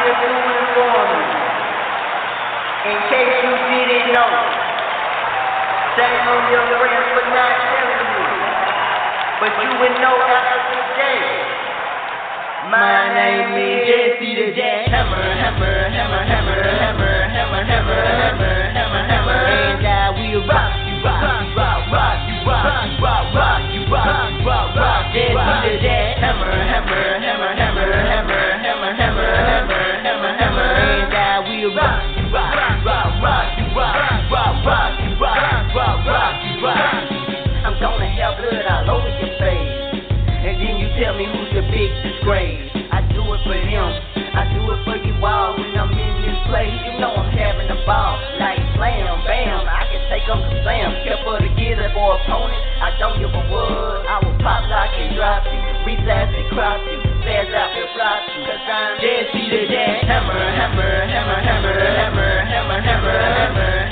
I am here to inform you, in case you didn't know. Shame on your friends for not you, but you will know after today. My name is Jesse the Jackhammer, hammer, hammer, hammer, hammer, hammer, hammer, hammer, hammer, hammer, and I will rock you, rock you, rock, rock you, rock you, rock, rock you, rock, rock, rock, Jesse the hammer, hammer, hammer, crop you, fans out and flock you. Cause I'm dead, the dead. Hammer, hammer, hammer, hammer, hammer, hammer, hammer, hammer. hammer.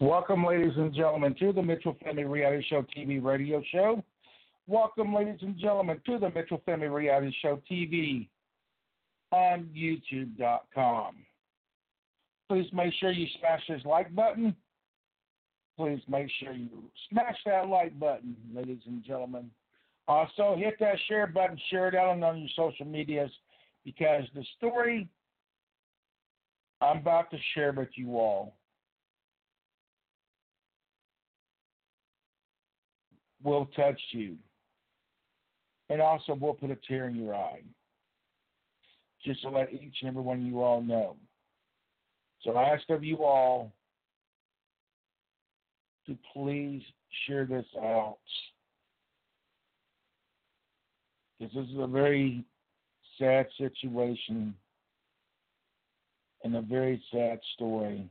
Welcome, ladies and gentlemen, to the Mitchell Family Reality Show TV radio show. Welcome, ladies and gentlemen, to the Mitchell Family Reality Show TV on YouTube.com. Please make sure you smash this like button. Please make sure you smash that like button, ladies and gentlemen. Also, hit that share button, share it out on your social medias because the story I'm about to share with you all will touch you. And also will put a tear in your eye. Just to let each and every one of you all know. So I ask of you all to please share this out. Because this is a very sad situation and a very sad story.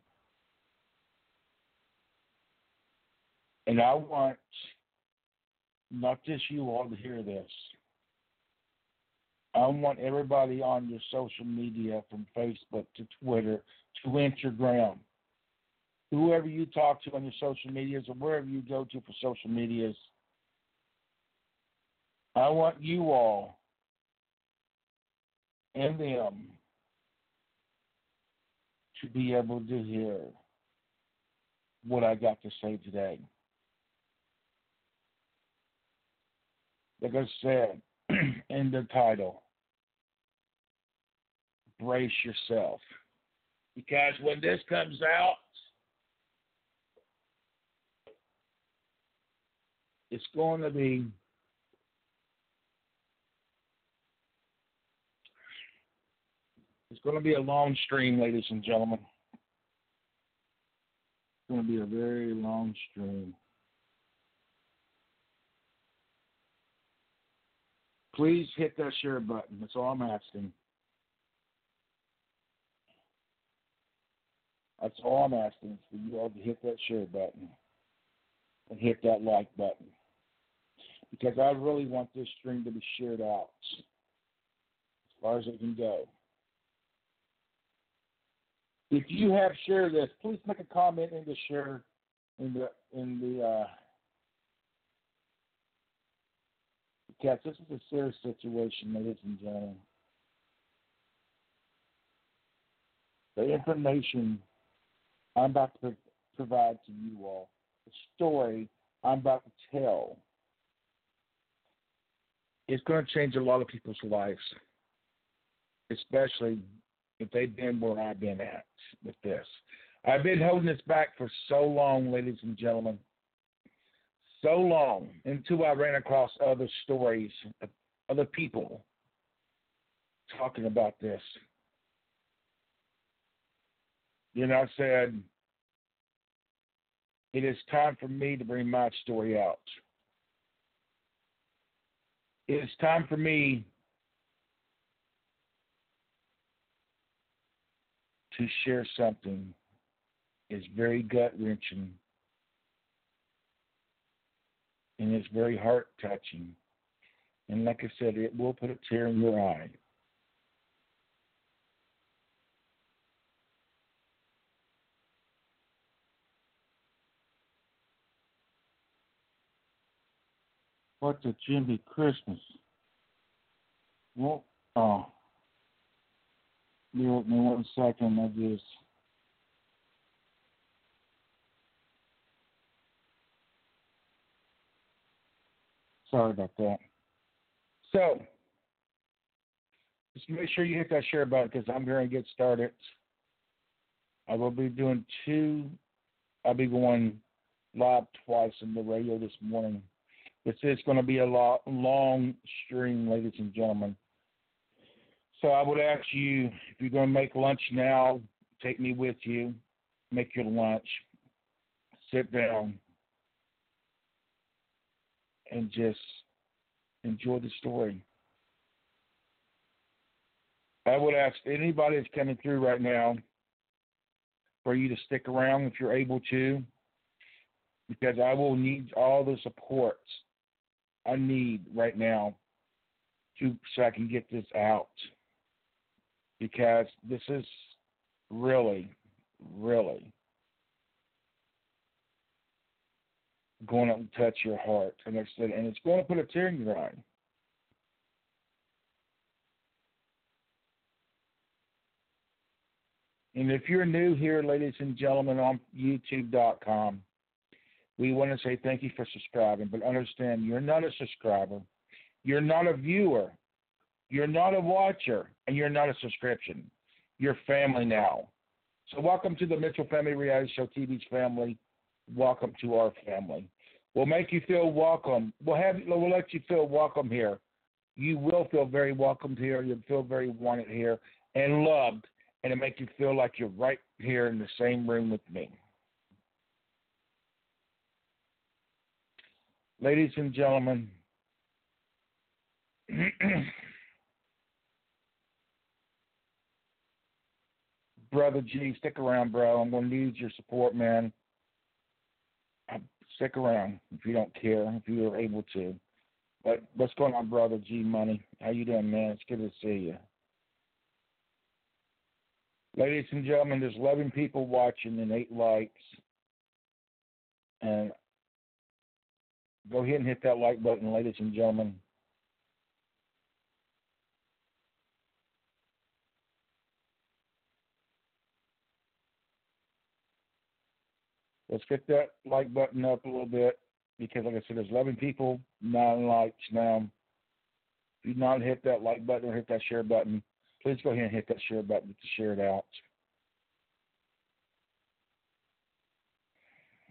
And I want not just you all to hear this. I want everybody on your social media from Facebook to Twitter to Instagram, whoever you talk to on your social medias or wherever you go to for social medias. I want you all and them to be able to hear what I got to say today. Like I said in the title, brace yourself. Because when this comes out, it's going to be it's going to be a long stream, ladies and gentlemen. It's going to be a very long stream. Please hit that share button. That's all I'm asking. That's all I'm asking for you all to hit that share button and hit that like button. Because I really want this stream to be shared out as far as it can go. If you have shared this, please make a comment in the share in the in the uh, because this is a serious situation, ladies and gentlemen. The information I'm about to provide to you all, the story I'm about to tell, is going to change a lot of people's lives, especially if they've been where I've been at with this. I've been holding this back for so long, ladies and gentlemen. So long until I ran across other stories other people talking about this. Know, I said, it is time for me to bring my story out. It is time for me to share something is very gut wrenching and it's very heart touching. And like I said, it will put a tear in your eye. What's a Jimmy Christmas? Well, oh. give me one second. I just. Sorry about that. So, just make sure you hit that share button because I'm going to get started. I will be doing two. I'll be going live twice in the radio this morning. This is going to be a lot, long stream, ladies and gentlemen. So I would ask you if you're going to make lunch now, take me with you. Make your lunch. Sit down and just enjoy the story. I would ask anybody that's coming through right now for you to stick around if you're able to, because I will need all the support I need right now to so I can get this out. Because this is really, really going to touch your heart. And I said, and it's going to put a tear in your eye. And if you're new here, ladies and gentlemen, on YouTube.com, we want to say thank you for subscribing, but understand you're not a subscriber, you're not a viewer, you're not a watcher, and you're not a subscription. You're family now. So welcome to the Mitchell Family Reality Show TV's family. Welcome to our family. We'll make you feel welcome. We'll have we'll let you feel welcome here. You will feel very welcomed here. You'll feel very wanted here and loved, and it'll make you feel like you're right here in the same room with me. Ladies and gentlemen, Brother G, stick around, bro. I'm going to need your support, man. Stick around if you don't care, if you are able to. But what's going on, Brother G Money? How you doing, man? It's good to see you. Ladies and gentlemen, there's 11 people watching and 8 likes. And Go ahead and hit that like button, ladies and gentlemen. Let's get that like button up a little bit. because, like I said, there's 11 people, nine likes now. If you've not hit that like button or hit that share button, please go ahead and hit that share button to share it out.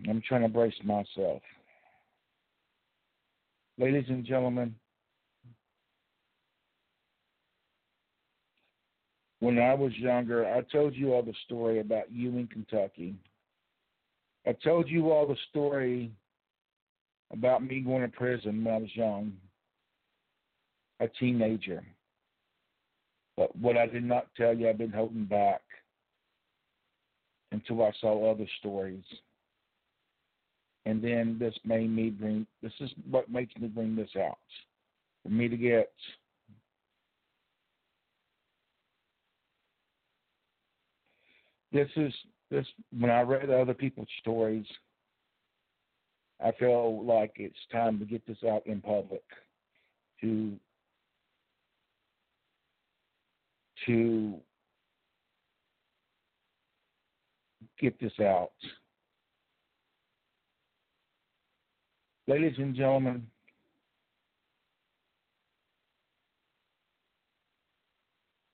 I'm trying to brace myself. Ladies and gentlemen, when I was younger, I told you all the story about Ewing, Kentucky. I told you all the story about me going to prison when I was young, a teenager. But what I did not tell you, I've been holding back until I saw other stories. And then this made me bring, this is what makes me bring this out. For me to get this is this when I read other people's stories, I feel like it's time to get this out in public to to get this out. Ladies and gentlemen,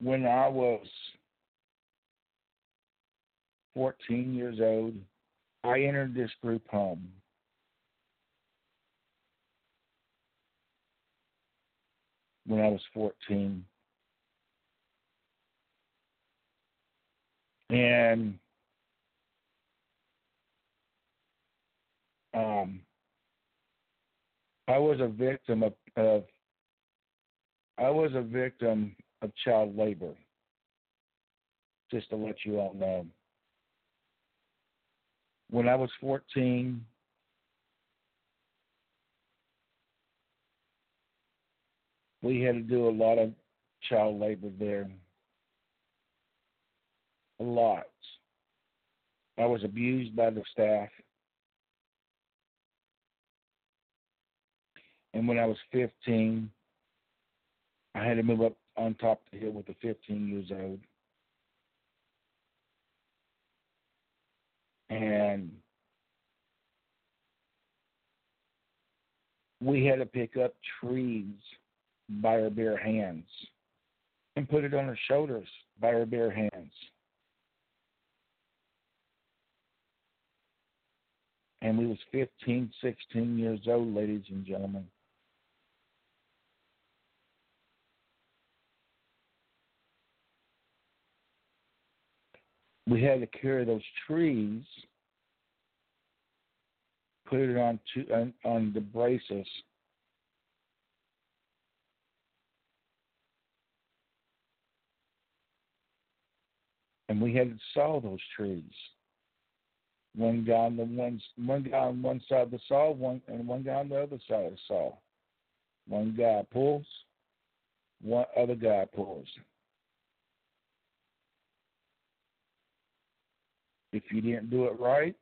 when I was 14 years old, I entered this group home. When I was 14. And um, I was a victim of, of I was a victim of child labor. Just to let you all know when I was 14. We had to do a lot of child labor there. A lot. I was abused by the staff. And when I was 15, I had to move up on top of the hill with the 15 years old. And we had to pick up trees by our bare hands and put it on our shoulders by our bare hands. And we was 15, 16 years old, ladies and gentlemen. We had to carry those trees, put it on to, on, on the braces. And we had to saw those trees. One guy on the one one guy on one side of the saw, one and one guy on the other side of the saw. One guy pulls, one other guy pulls. If you didn't do it right,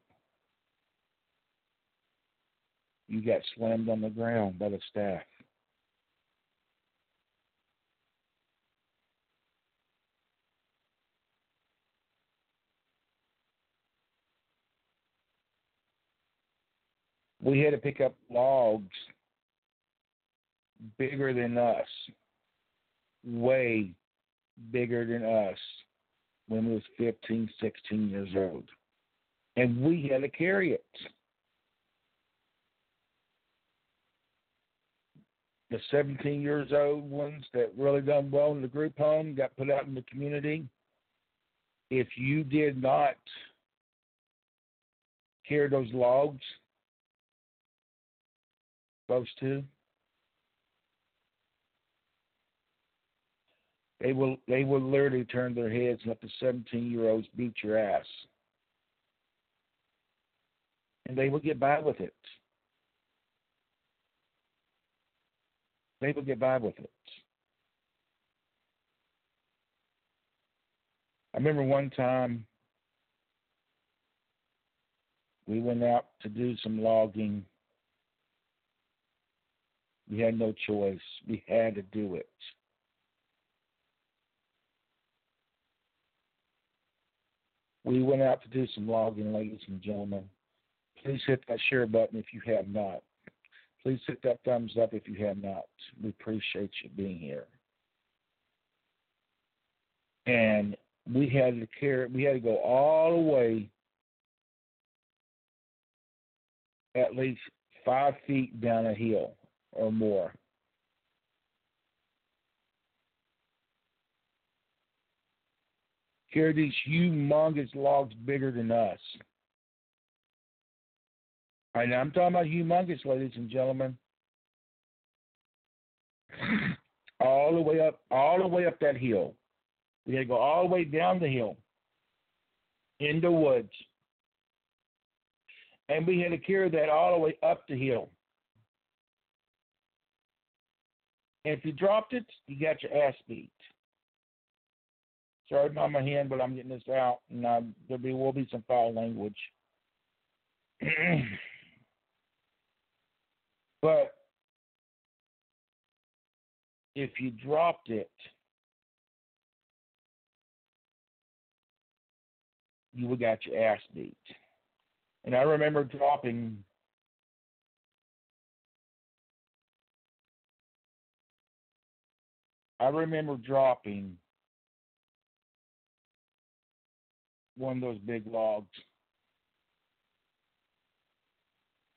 you got slammed on the ground by the staff. We had to pick up logs bigger than us, way bigger than us when we was 15, 16 years old. And we had to carry it. The 17 years old ones that really done well in the group home got put out in the community. If you did not carry those logs, supposed to, They will they will literally turn their heads and let the seventeen year olds beat your ass. And they will get by with it. They will get by with it. I remember one time we went out to do some logging. We had no choice. We had to do it. We went out to do some logging, ladies and gentlemen. Please hit that share button if you have not. Please hit that thumbs up if you have not. We appreciate you being here. And we had to carry we had to go all the way at least five feet down a hill or more. Carry these humongous logs bigger than us. And I'm talking about humongous, ladies and gentlemen. All the way up, all the way up that hill. We had to go all the way down the hill in the woods. And we had to carry that all the way up the hill. And if you dropped it, you got your ass beat. Sorry my hand, but I'm getting this out, and uh, there be, will be some foul language. but if you dropped it, you would got your ass beat. And I remember dropping I remember dropping one of those big logs.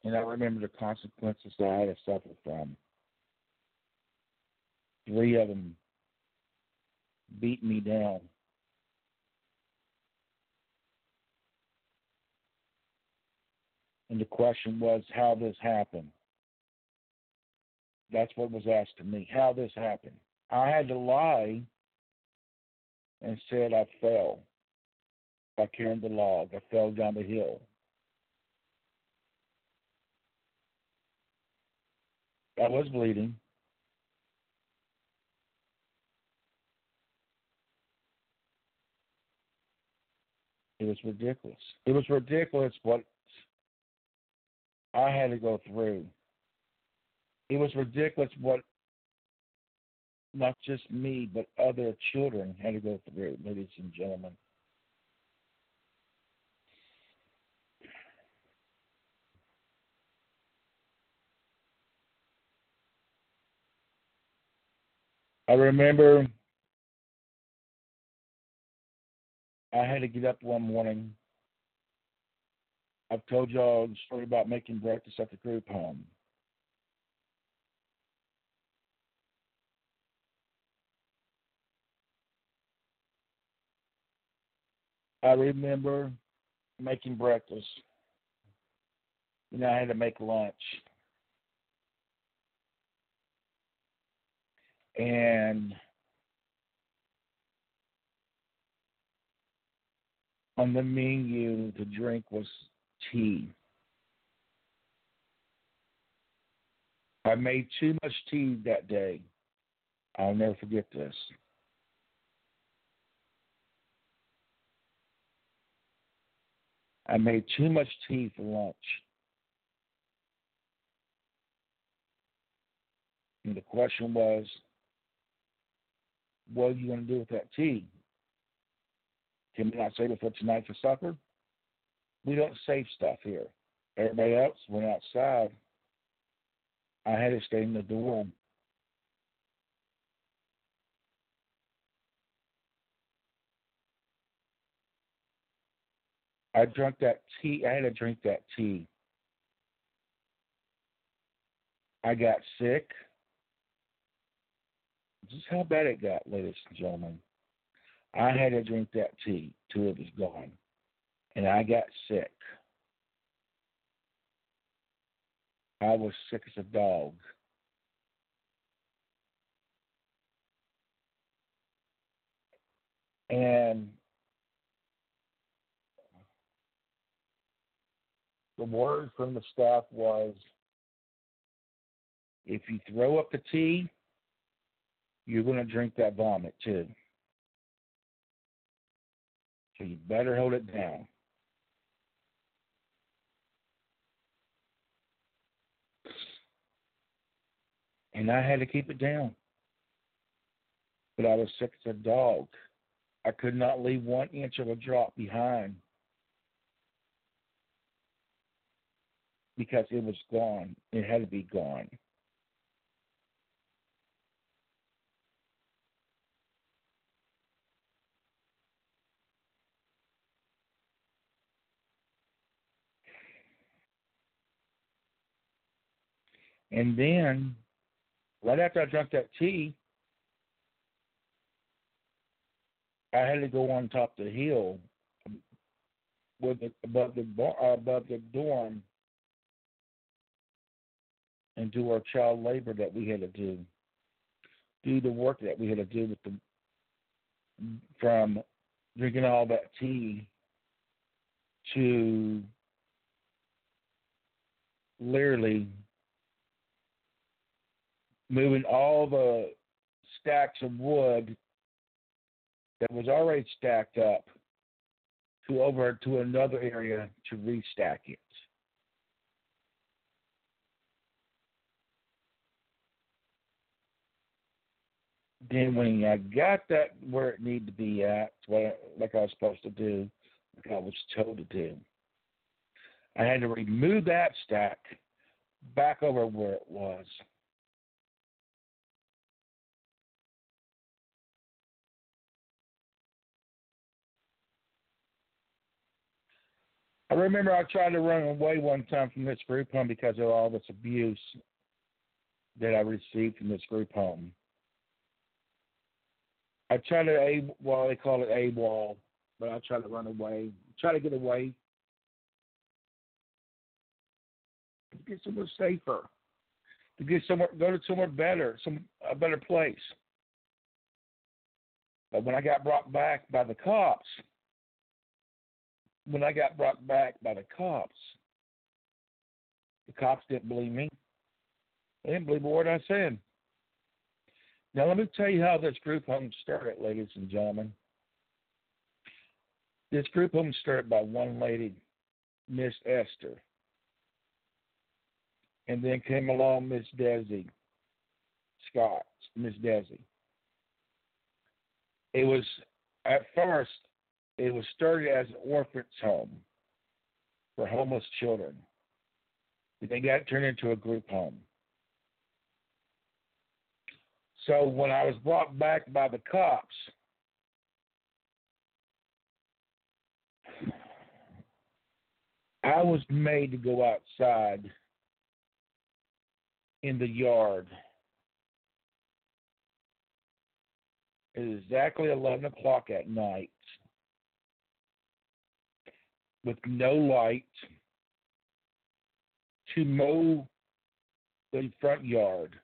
And I remember the consequences that I had to suffer from. Three of them beat me down. And the question was how this happened. That's what was asked of me, how this happened. I had to lie and said I fell by carrying the log. I fell down the hill. I was bleeding. It was ridiculous. It was ridiculous what I had to go through. It was ridiculous what not just me, but other children had to go through, ladies and gentlemen. I remember I had to get up one morning. I've told y'all the story about making breakfast at the group home. I remember making breakfast. Know, I had to make lunch. And on the menu, the drink was tea. I made too much tea that day. I'll never forget this. I made too much tea for lunch. And the question was, what are you going to do with that tea? Can we not save it for tonight for supper? We don't save stuff here. Everybody else went outside. I had to stay in the dorm. I drank that tea. I had to drink that tea. I got sick. Is how bad it got, ladies and gentlemen. I had to drink that tea till it was gone. And I got sick. I was sick as a dog. And the word from the staff was if you throw up the tea, you're going to drink that vomit too. So you better hold it down. And I had to keep it down. But I was sick as a dog. I could not leave one inch of a drop behind. because it was gone. It had to be gone. And then, right after I drank that tea, I had to go on top of the hill with the, above the bar, above the dorm and do our child labor that we had to do, do the work that we had to do with the from drinking all that tea to literally moving all the stacks of wood that was already stacked up to over to another area to restack it. Then when I got that where it needed to be at, like I was supposed to do, like I was told to do, I had to remove that stack back over where it was. I remember I tried to run away one time from this group home because of all this abuse that I received from this group home. I tried to a well they call it a wall, but I tried to run away, try to get away, to get somewhere safer, to get somewhere, go to somewhere better, some a better place. But when I got brought back by the cops, when I got brought back by the cops, the cops didn't believe me. They didn't believe a word I said. Now, let me tell you how this group home started, ladies and gentlemen. This group home started by one lady, Miss Esther. And then came along Miss Desi Scott, Miss Desi. It was, at first, it was started as an orphan's home for homeless children. They got turned into a group home. So when I was brought back by the cops, I was made to go outside in the yard. It is exactly 11 o'clock at night with no light to mow the front yard.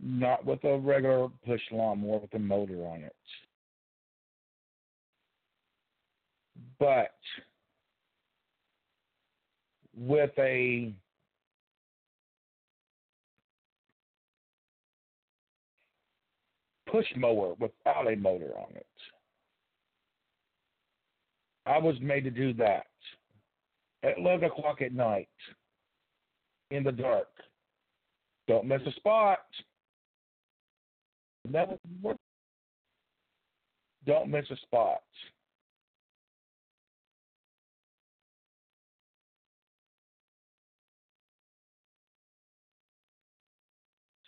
Not with a regular push lawnmower with a motor on it. But with a push mower without a motor on it. I was made to do that at 11 o'clock at night in the dark. Don't miss a spot. Don't miss a spot.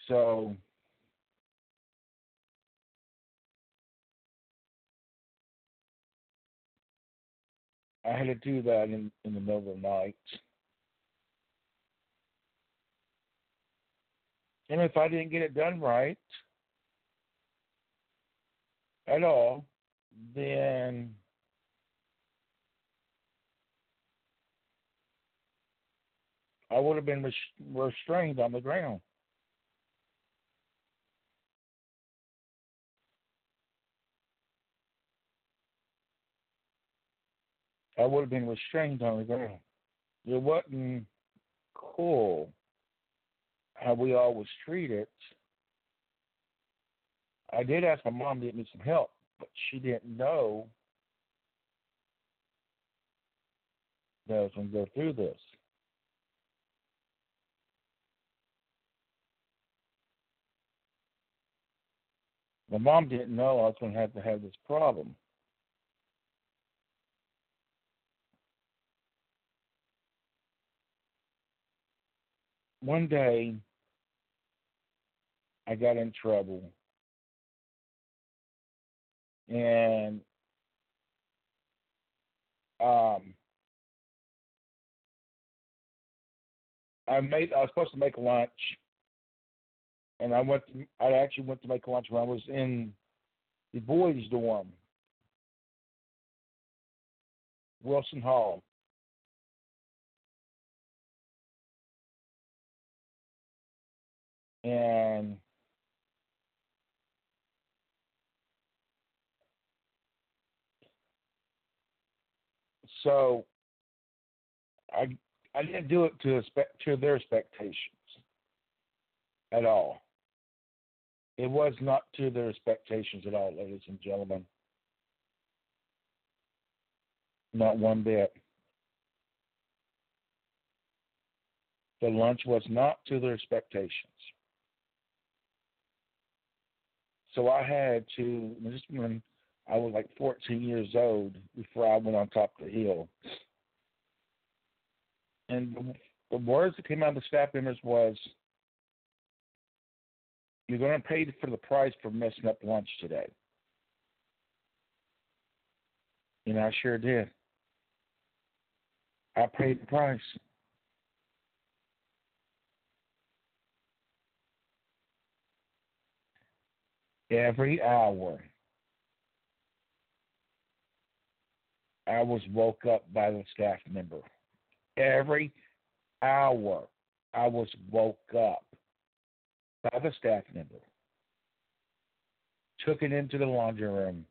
So I had to do that in, in the middle of the night. And if I didn't get it done right at all, then I would have been res- restrained on the ground. I would have been restrained on the ground. It wasn't cool how we all was treated. I did ask my mom to get me some help, but she didn't know that I was going to go through this. My mom didn't know I was going to have to have this problem. One day I got in trouble. And um I made I was supposed to make lunch and I went to I actually went to make lunch when I was in the boys' dorm. Wilson Hall. And so I I didn't do it to to their expectations at all. It was not to their expectations at all, ladies and gentlemen. Not one bit. The lunch was not to their expectations. So I had to, this when I was like 14 years old before I went on top of the hill. And the, words that came out of the staff members was, you're going to pay for the price for messing up lunch today. And I sure did. I paid the price. Every hour, I was woke up by the staff member. Every hour, I was woke up by the staff member. Took it into the laundry room.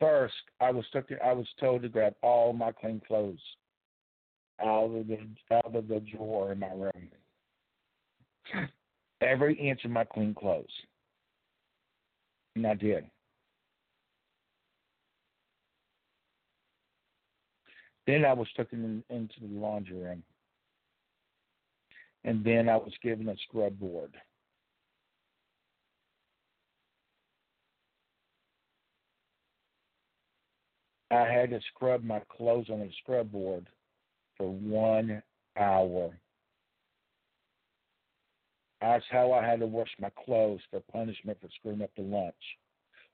First, I was took, I was told to grab all my clean clothes out of the out of the drawer in my room. Every inch of my clean clothes. And I did. Then I was taken in, into the laundry room. And then I was given a scrub board. I had to scrub my clothes on a scrub board for one hour. That's how I had to wash my clothes for punishment for screwing up the lunch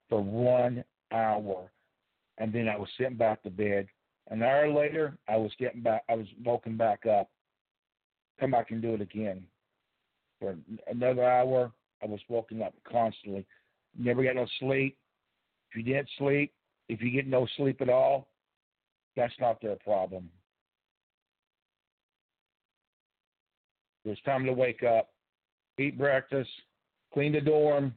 for one hour. And then I was sitting back to bed. An hour later, I was getting back. I was woken back up. Come back and do it again. For another hour, I was woken up constantly. Never got no sleep. If you didn't sleep, if you get no sleep at all, that's not their problem. It's time to wake up, eat breakfast, clean the dorm.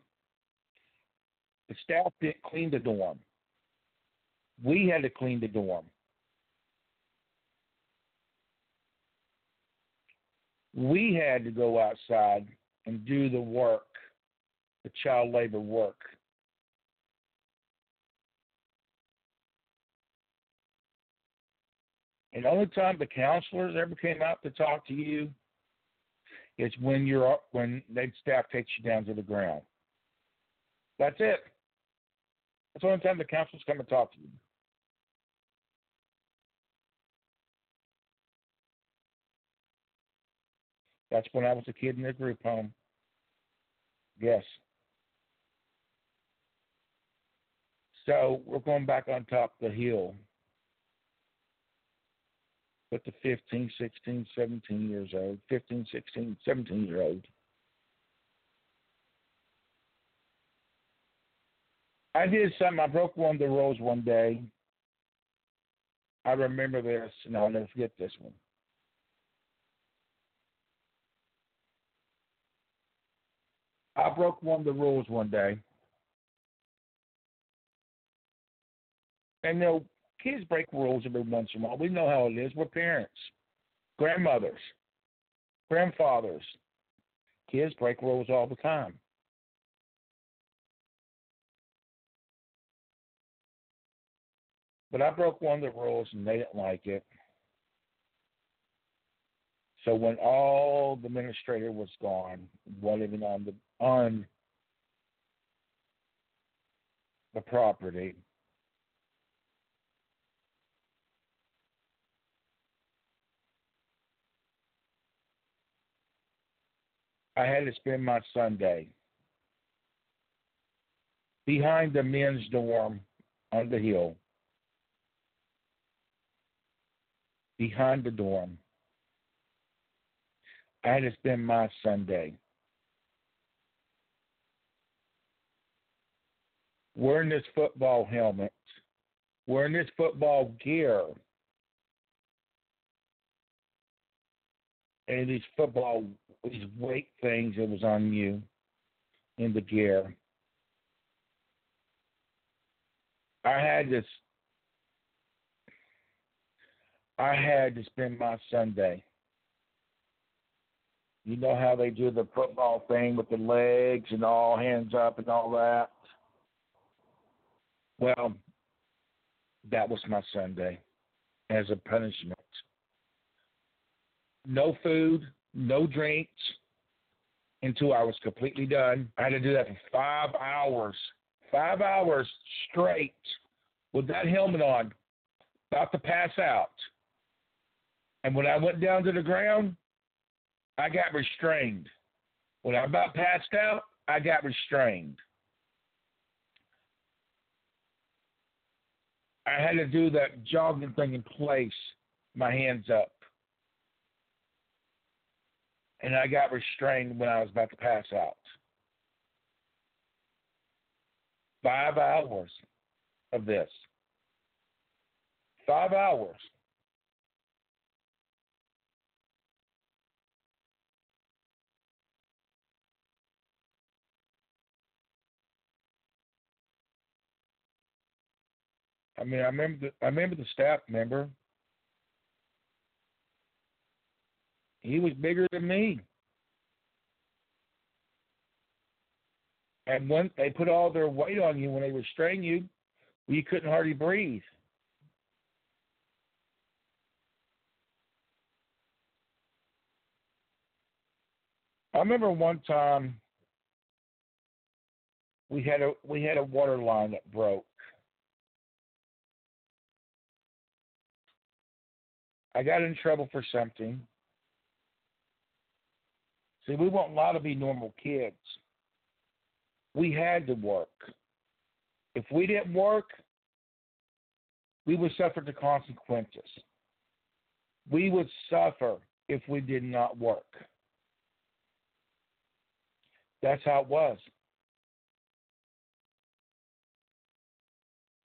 The staff didn't clean the dorm. We had to clean the dorm. We had to go outside and do the work, the child labor work. And the only time the counselors ever came out to talk to you is when you're when the staff takes you down to the ground. That's it. That's the only time the counselors come and talk to you. That's when I was a kid in the group home. Yes. So we're going back on top of the hill with the 15, 16, 17 years old, 15, 16, 17 year old. I did something. I broke one of the rules one day. I remember this, and I'll never forget this one. I broke one of the rules one day. And you know, kids break rules every once in a while. We know how it is. We're parents, grandmothers, grandfathers. Kids break rules all the time. But I broke one of the rules and they didn't like it. So when all the administrator was gone, wasn't even on the on the property. I had to spend my Sunday behind the men's dorm on the hill. Behind the dorm. I had to spend my Sunday wearing this football helmet, wearing this football gear, and these football these weight things that was on you in the gear. I had this I had to spend my Sunday. You know how they do the football thing with the legs and all hands up and all that? Well, that was my Sunday as a punishment. No food, no drinks until I was completely done. I had to do that for five hours, five hours straight with that helmet on, about to pass out. And when I went down to the ground, I got restrained. When I about passed out, I got restrained. I had to do that jogging thing in place, my hands up. And I got restrained when I was about to pass out. Five hours of this. Five hours. I mean, I remember the, I remember the staff member. He was bigger than me. And when they put all their weight on you when they restrain you, you couldn't hardly breathe. I remember one time we had a we had a water line that broke. I got in trouble for something. See, we weren't allowed to be normal kids. We had to work. If we didn't work, we would suffer the consequences. We would suffer if we did not work. That's how it was.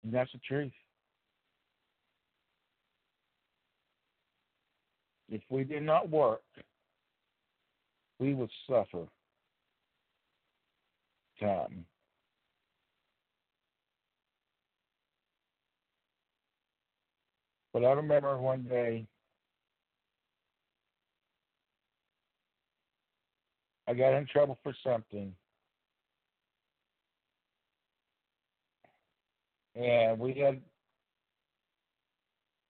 And that's the truth. If we did not work, we would suffer time. But I remember one day I got in trouble for something. And we had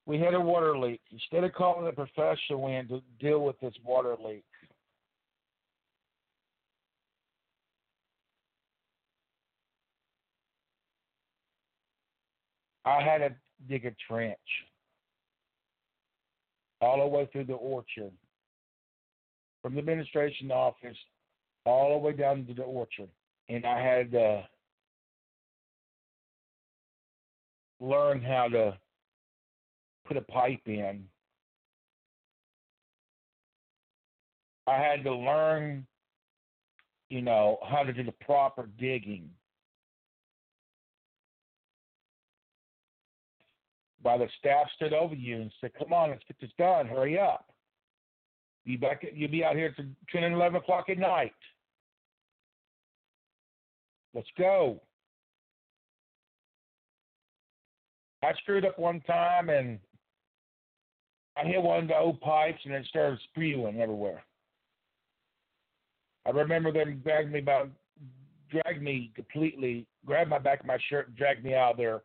we had a water leak. Instead of calling a professional in to deal with this water leak, I had to dig a trench all the way through the orchard, from the administration office all the way down to the orchard. And I had to learn how to put a pipe in. I had to learn, you know, how to do the proper digging. While the staff stood over you and said, "Come on, let's get this done. Hurry up. You back. You'll be out here to ten and eleven o'clock at night. Let's go." I screwed up one time and I hit one of the old pipes and it started spewing everywhere. I remember them dragging me about, dragged me completely, grabbed my back of my shirt and dragged me out of there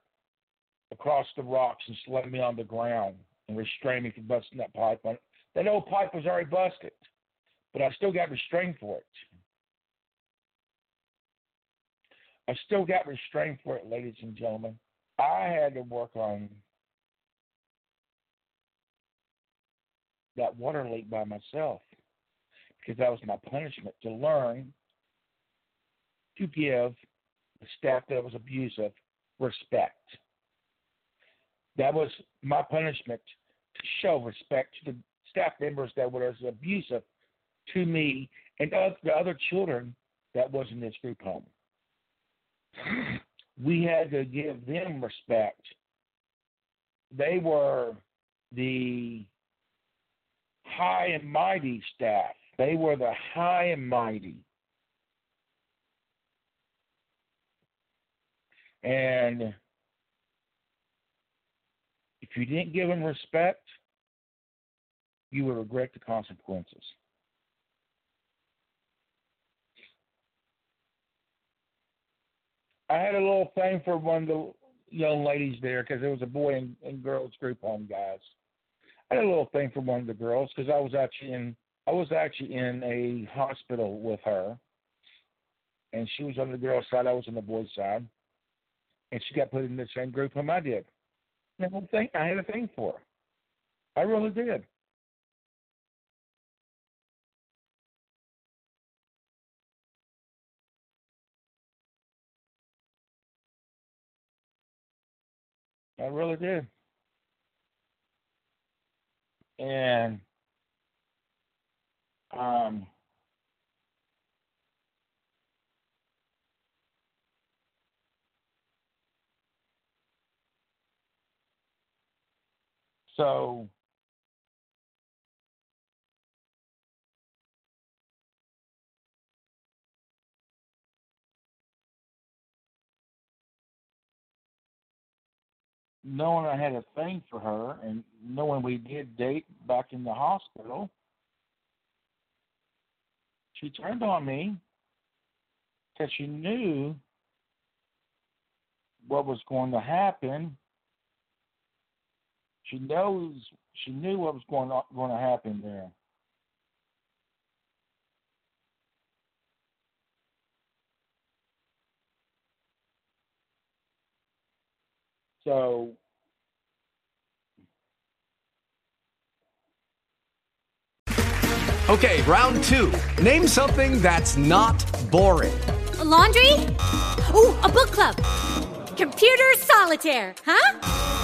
across the rocks and slammed me on the ground and restrained me from busting that pipe. That old pipe was already busted, but I still got restrained for it. I still got restrained for it, ladies and gentlemen. I had to work on that water leak by myself because that was my punishment to learn to give the staff that was abusive respect. That was my punishment to show respect to the staff members that were as abusive to me and the other children that was in this group home. We had to give them respect. They were the high and mighty staff. They were the high and mighty. And if you didn't give them respect, you would regret the consequences. I had a little thing for one of the young ladies there because it was a boy and, and girls group home, guys. I had a little thing for one of the girls because I was actually in I was actually in a hospital with her, and she was on the girls' side. I was on the boys' side, and she got put in the same group home I did. I think I had a thing for. I really did. I really did. And um so knowing I had a thing for her and knowing we did date back in the hospital, she turned on me because she knew what was going to happen. She knows she knew what was going on, going to happen there. So Okay, round two. Name something that's not boring. A laundry? Ooh, a book club. Computer solitaire, huh?